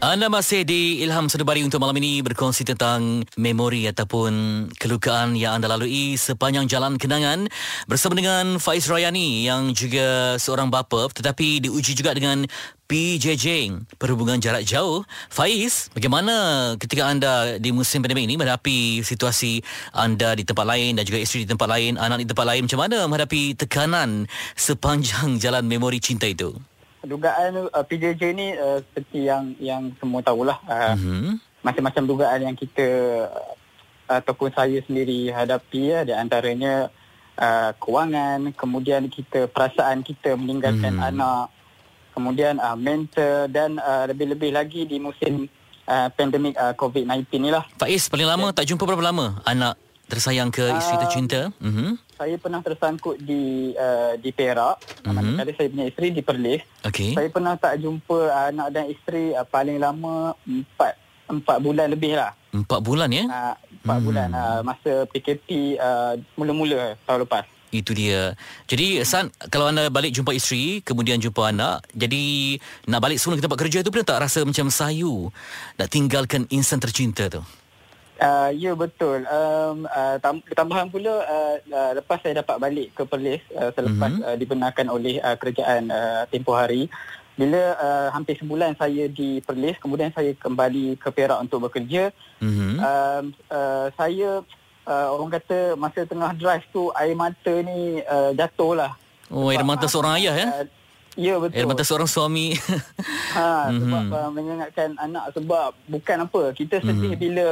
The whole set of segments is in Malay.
Anda masih di Ilham Sedubari untuk malam ini berkongsi tentang memori ataupun kelukaan yang anda lalui sepanjang jalan kenangan bersama dengan Faiz Rayani yang juga seorang bapa tetapi diuji juga dengan PJJ perhubungan jarak jauh. Faiz, bagaimana ketika anda di musim pandemik ini menghadapi situasi anda di tempat lain dan juga isteri di tempat lain, anak di tempat lain macam mana menghadapi tekanan sepanjang jalan memori cinta itu? Dugaan uh, PJJ ni uh, seperti yang yang semua tahulah uh, mm-hmm. macam-macam dugaan yang kita uh, ataupun saya sendiri hadapi ya di antaranya uh, kewangan kemudian kita perasaan kita meninggalkan mm. anak kemudian uh, mental dan uh, lebih-lebih lagi di musim uh, pandemik uh, COVID-19 ni lah Faiz paling lama tak jumpa berapa lama anak tersayang ke isteri uh, tercinta mm-hmm saya pernah tersangkut di uh, di Perak. Mm-hmm. Manakala saya punya isteri di Perlis. Okay. Saya pernah tak jumpa anak dan isteri uh, paling lama empat empat bulan lebih lah. Empat bulan ya? Uh, empat hmm. bulan uh, masa PKP uh, mula-mula tahun lepas. Itu dia. Jadi San, kalau anda balik jumpa isteri, kemudian jumpa anak, jadi nak balik semula ke tempat kerja tu pernah tak rasa macam sayu nak tinggalkan insan tercinta tu? Uh, ya betul. Um, uh, tambahan pula uh, uh, lepas saya dapat balik ke Perlis uh, selepas mm-hmm. uh, dibenarkan oleh uh, kerajaan uh, tempoh hari bila uh, hampir sebulan saya di Perlis kemudian saya kembali ke Perak untuk bekerja mm-hmm. uh, uh, saya uh, orang kata masa tengah drive tu air mata ni uh, jatuh lah. Oh air mata seorang ayah ya? Uh, Ya betul. Air mata seorang suami. ha sebab mm-hmm. uh, menyengatkan anak sebab bukan apa kita sedih mm-hmm. bila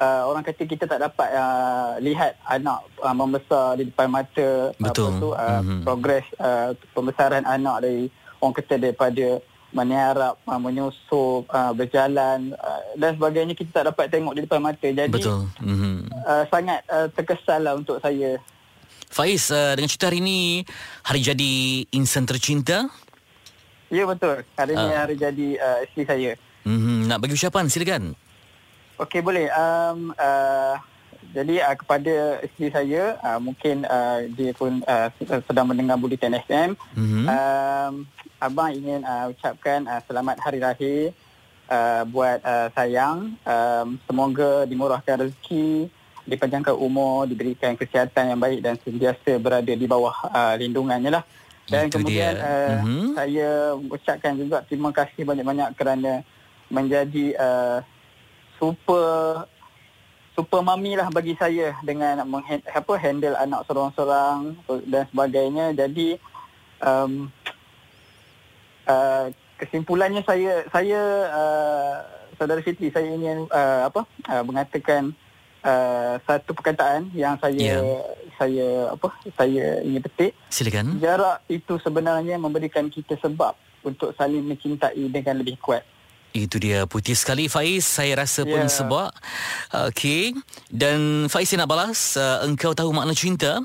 uh, orang kata kita tak dapat uh, lihat anak uh, membesar di depan mata Betul. apa tu uh, mm-hmm. progres uh, pembesaran anak dari orang kata daripada meniarap uh, menyusup uh, berjalan uh, dan sebagainya kita tak dapat tengok di depan mata jadi Betul. Mm-hmm. Uh, sangat uh, terkesan lah untuk saya Faiz uh, dengan cerita hari ini hari jadi insan tercinta Ya betul hari ini uh. hari jadi uh, isteri saya mm-hmm. nak bagi ucapan silakan Okey boleh. Um, uh, jadi uh, kepada isteri saya uh, mungkin uh, dia pun uh, sedang mendengar Bulletin FM. Mm-hmm. Um, abang ingin uh, ucapkan uh, selamat hari raya uh, buat uh, sayang. Um, semoga dimurahkan rezeki, dipanjangkan umur, diberikan kesihatan yang baik dan sentiasa berada di bawah uh, lindungannya lah. Dan Itu kemudian uh, mm-hmm. saya ucapkan juga terima kasih banyak-banyak kerana menjadi uh, super super mami lah bagi saya dengan apa handle anak seorang-seorang dan sebagainya. Jadi um, uh, kesimpulannya saya saya uh, saudara Siti saya ingin uh, apa uh, mengatakan uh, satu perkataan yang saya yeah. saya apa saya ingin petik. Silakan. Jarak itu sebenarnya memberikan kita sebab untuk saling mencintai dengan lebih kuat itu dia putih sekali Faiz Saya rasa pun yeah. sebab Okey Dan Faiz saya nak balas uh, Engkau tahu makna cinta?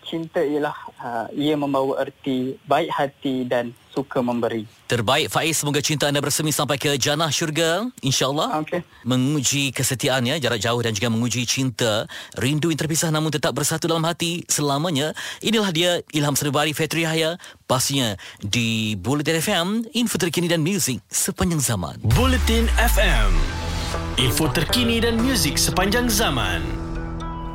Cinta ialah uh, Ia membawa erti Baik hati dan suka memberi. Terbaik Faiz semoga cinta anda bersemi sampai ke jannah syurga insyaallah. Okey. Menguji kesetiaannya jarak jauh dan juga menguji cinta rindu yang terpisah namun tetap bersatu dalam hati selamanya. Inilah dia Ilham Serbari Fetri Haya pastinya di Bulletin FM info terkini dan muzik sepanjang zaman. Bulletin FM info terkini dan muzik sepanjang zaman.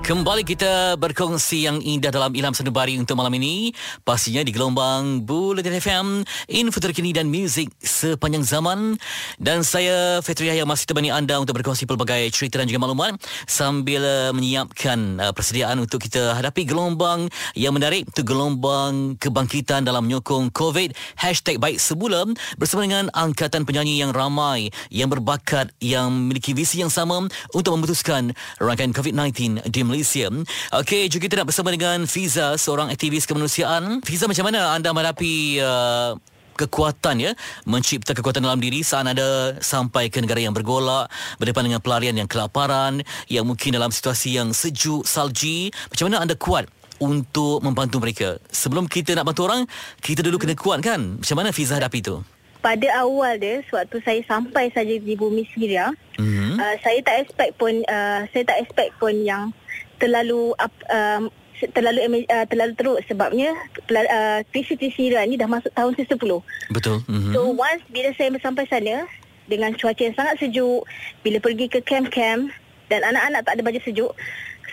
Kembali kita berkongsi yang indah dalam Ilham Senubari untuk malam ini. Pastinya di gelombang Bulletin FM, info terkini dan muzik sepanjang zaman. Dan saya, Fetri yang masih temani anda untuk berkongsi pelbagai cerita dan juga maklumat sambil uh, menyiapkan uh, persediaan untuk kita hadapi gelombang yang menarik. Itu gelombang kebangkitan dalam menyokong COVID. Hashtag baik sebulan bersama dengan angkatan penyanyi yang ramai, yang berbakat, yang memiliki visi yang sama untuk memutuskan rangkaian COVID-19 di Malaysia. Malaysia. Okey, juga kita nak bersama dengan Fiza, seorang aktivis kemanusiaan. Fiza, macam mana anda menghadapi uh, kekuatan ya mencipta kekuatan dalam diri saat anda sampai ke negara yang bergolak berdepan dengan pelarian yang kelaparan yang mungkin dalam situasi yang sejuk salji macam mana anda kuat untuk membantu mereka sebelum kita nak bantu orang kita dulu kena kuat kan macam mana Fiza hadapi itu pada awal dia sewaktu saya sampai saja di bumi Syria mm-hmm. uh, saya tak expect pun uh, saya tak expect pun yang terlalu uh, se- terlalu uh, terlalu teruk sebabnya uh, krisis di Sierra ni dah masuk tahun ke-10. Betul. Mhm. So once bila saya sampai sana dengan cuaca yang sangat sejuk, bila pergi ke camp-camp dan anak-anak tak ada baju sejuk,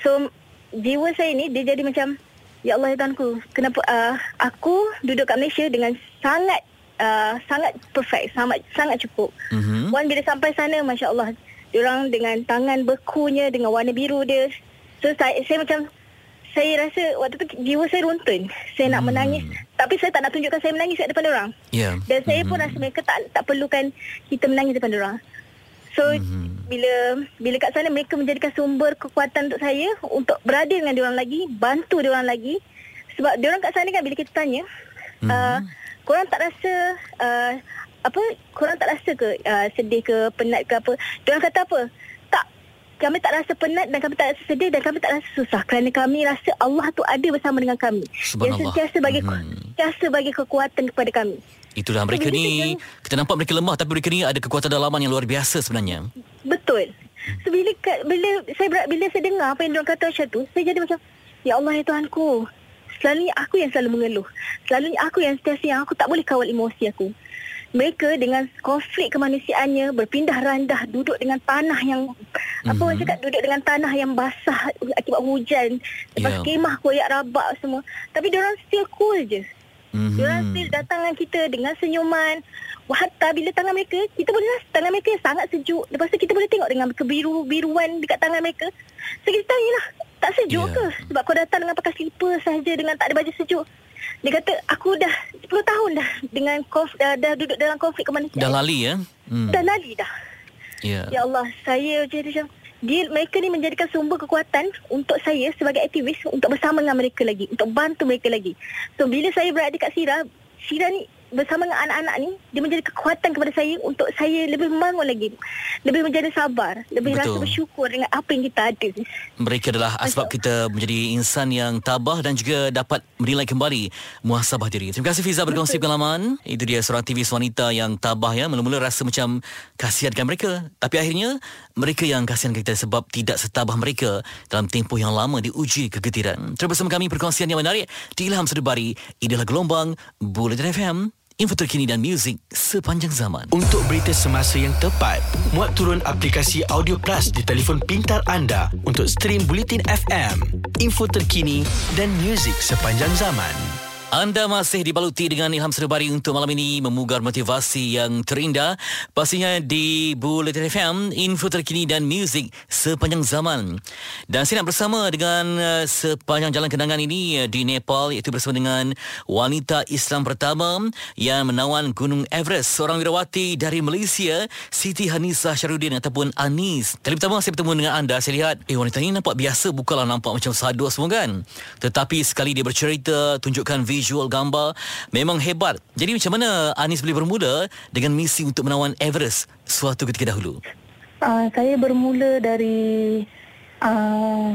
so jiwa saya ni dia jadi macam ya Allah ya Tuhanku, kenapa uh, aku duduk kat Malaysia dengan sangat uh, sangat perfect, sangat sangat cukup. Mhm. Wan bila sampai sana masya-Allah, diorang dengan tangan bekunya dengan warna biru dia. So saya saya macam saya rasa waktu tu jiwa saya runtun. Saya nak menangis tapi saya tak nak tunjukkan saya menangis kat depan orang. Ya. Dan saya pun rasa mereka tak tak perlukan kita menangis depan orang. So mm-hmm. bila bila kat sana mereka menjadikan sumber kekuatan untuk saya untuk berada dengan diorang lagi, bantu diorang lagi. Sebab diorang kat sana kan bila kita tanya, mm-hmm. uh, korang tak rasa uh, apa korang tak rasa ke uh, sedih ke penat ke apa? Diorang kata apa? Kami tak rasa penat dan kami tak rasa sedih dan kami tak rasa susah kerana kami rasa Allah tu ada bersama dengan kami. Yang sentiasa bagi Mhm. sentiasa bagi kekuatan kepada kami. Itulah mereka Bila ni kita nampak mereka lemah tapi mereka ni ada kekuatan dalaman yang luar biasa sebenarnya. Betul. So bila bila saya bila saya dengar apa yang diorang kata macam tu, saya jadi macam ya Allah ya Tuhanku. Selalunya aku yang selalu mengeluh. Selalunya aku yang sentiasa yang aku tak boleh kawal emosi aku. Mereka dengan konflik kemanusiaannya berpindah randah duduk dengan tanah yang mm-hmm. apa orang cakap duduk dengan tanah yang basah akibat hujan lepas Ya. kemah koyak rabak semua tapi diorang still cool je Mhm. Diorang still datang dengan kita dengan senyuman. Hatta bila tangan mereka, kita boleh rasa tangan mereka yang sangat sejuk. Lepas tu kita boleh tengok dengan kebiru-biruan dekat tangan mereka. So kita tanya lah, tak sejuk Ya. ke? Sebab kau datang dengan pakai slipper sahaja dengan tak ada baju sejuk. Dia kata, aku dah 10 tahun dah dengan konf- dah, dah duduk dalam konflik kemanusiaan. Dah lali ya. Hmm. Dah lali dah. Ya. Ya Allah, saya jadi macam dia mereka ni menjadikan sumber kekuatan untuk saya sebagai aktivis untuk bersama dengan mereka lagi, untuk bantu mereka lagi. So bila saya berada kat Sira, Sira ni bersama dengan anak-anak ni dia menjadi kekuatan kepada saya untuk saya lebih membangun lagi, lebih menjadi sabar, lebih Betul. rasa bersyukur dengan apa yang kita ada. Mereka adalah asbab kita menjadi insan yang tabah dan juga dapat menilai kembali muhasabah diri. Terima kasih Fiza berkongsi pengalaman. Itu dia seorang aktivis wanita yang tabah ya. Mula-mula rasa macam kasihankan mereka. Tapi akhirnya mereka yang kasihan kita sebab tidak setabah mereka dalam tempoh yang lama diuji kegetiran. Terus bersama kami perkongsian yang menarik di Ilham Sedebari. Inilah gelombang Bulletin FM. Info terkini dan muzik sepanjang zaman. Untuk berita semasa yang tepat, muat turun aplikasi Audio Plus di telefon pintar anda untuk stream Bulletin FM, info terkini dan muzik sepanjang zaman. Anda masih dibaluti dengan Ilham Sedebari untuk malam ini memugar motivasi yang terindah. Pastinya di Bulletin FM, info terkini dan muzik sepanjang zaman. Dan saya nak bersama dengan uh, sepanjang jalan kenangan ini uh, di Nepal iaitu bersama dengan wanita Islam pertama yang menawan Gunung Everest. Seorang wirawati dari Malaysia, Siti Hanisa Syarudin ataupun Anis. Kali pertama saya bertemu dengan anda, saya lihat eh wanita ini nampak biasa bukanlah nampak macam sadua semua kan. Tetapi sekali dia bercerita, tunjukkan visual gambar, memang hebat. Jadi macam mana Anis boleh bermula dengan misi untuk menawan Everest suatu ketika dahulu? Uh, saya bermula dari uh,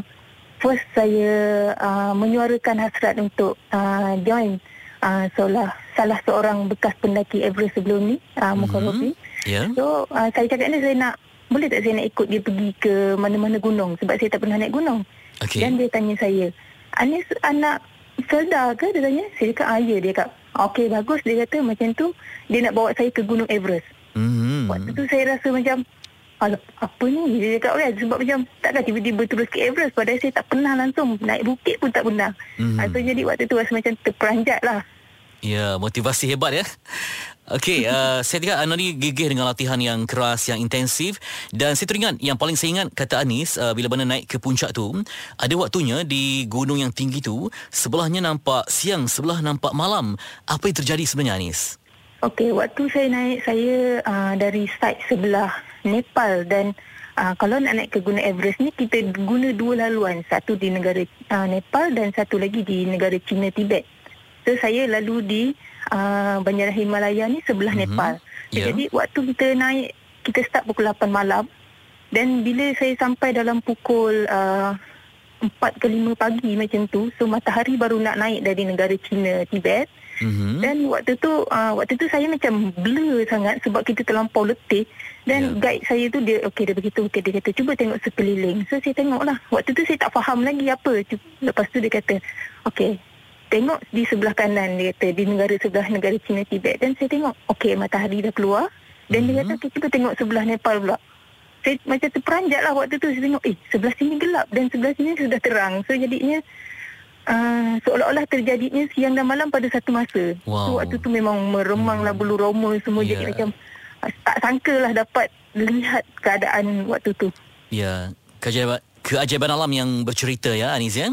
first saya uh, menyuarakan hasrat untuk uh, join uh, salah salah seorang bekas pendaki Everest sebelum ni, uh, Mukarrabi. Ya. So uh, saya cakap ni saya nak boleh tak saya nak ikut dia pergi ke mana-mana gunung sebab saya tak pernah naik gunung. Okey. Dan dia tanya saya, Anis anak Felda ke? Dia tanya. Saya cakap, ah, ya. Dia cakap, okey bagus. Dia kata macam tu, dia nak bawa saya ke Gunung Everest. Hmm. Waktu tu saya rasa macam Alah, apa ni? Dia cakap kan sebab macam takkan tiba-tiba terus ke Everest padahal saya tak pernah langsung naik bukit pun tak pernah. Mhm. Mm. So jadi waktu tu rasa macam terperanjat lah. Ya, motivasi hebat ya. Okey, uh, saya tengok Anda ni gigih dengan latihan yang keras, yang intensif dan saya teringat yang paling saya ingat kata Anis uh, bila mana naik ke puncak tu, ada waktunya di gunung yang tinggi tu, sebelahnya nampak siang, sebelah nampak malam. Apa yang terjadi sebenarnya Anis? Okey, waktu saya naik saya uh, dari site sebelah Nepal dan uh, kalau nak naik ke Gunung Everest ni kita guna dua laluan, satu di negara uh, Nepal dan satu lagi di negara China Tibet. So saya lalu di uh, Banjaran Himalaya ni sebelah Mhm. mm-hmm. Nepal. So, Ya. Jadi waktu kita naik kita start pukul 8 malam dan bila saya sampai dalam pukul uh, 4 ke 5 pagi macam tu. So matahari baru nak naik dari negara China, Tibet. Mm-hmm. Dan waktu tu uh, waktu tu saya macam blur sangat sebab kita terlampau letih. Dan yeah. guide saya tu dia okey dia begitu okay, dia kata cuba tengok sekeliling. So saya tengok lah. Waktu tu saya tak faham lagi apa. Lepas tu dia kata okey tengok di sebelah kanan dia kata di negara sebelah negara China Tibet dan saya tengok okey matahari dah keluar dan mm-hmm. dia kata okay, cuba tengok sebelah Nepal pula saya macam terperanjat lah waktu tu saya tengok eh sebelah sini gelap dan sebelah sini sudah terang so jadinya uh, seolah-olah terjadinya siang dan malam pada satu masa wow. so waktu tu memang meremang lah bulu roma semua yeah. jadi macam uh, tak sangka lah dapat lihat keadaan waktu tu ya yeah. keajaiban, keajaiban alam yang bercerita ya Aniz ya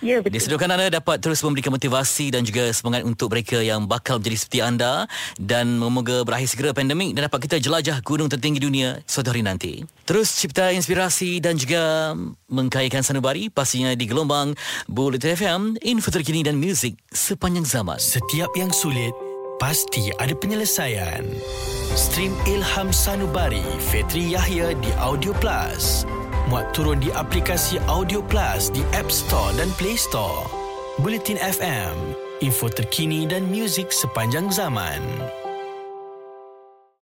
Ya, betul. Diseduhkan anda dapat terus memberikan motivasi dan juga semangat untuk mereka yang bakal menjadi seperti anda dan memoga berakhir segera pandemik dan dapat kita jelajah gunung tertinggi dunia suatu hari nanti. Terus cipta inspirasi dan juga mengkayakan sanubari pastinya di gelombang Bulletin FM, info terkini dan muzik sepanjang zaman. Setiap yang sulit, pasti ada penyelesaian. Stream Ilham Sanubari, Fetri Yahya di Audio Plus muat turun di aplikasi Audio Plus di App Store dan Play Store. Bulletin FM, info terkini dan muzik sepanjang zaman.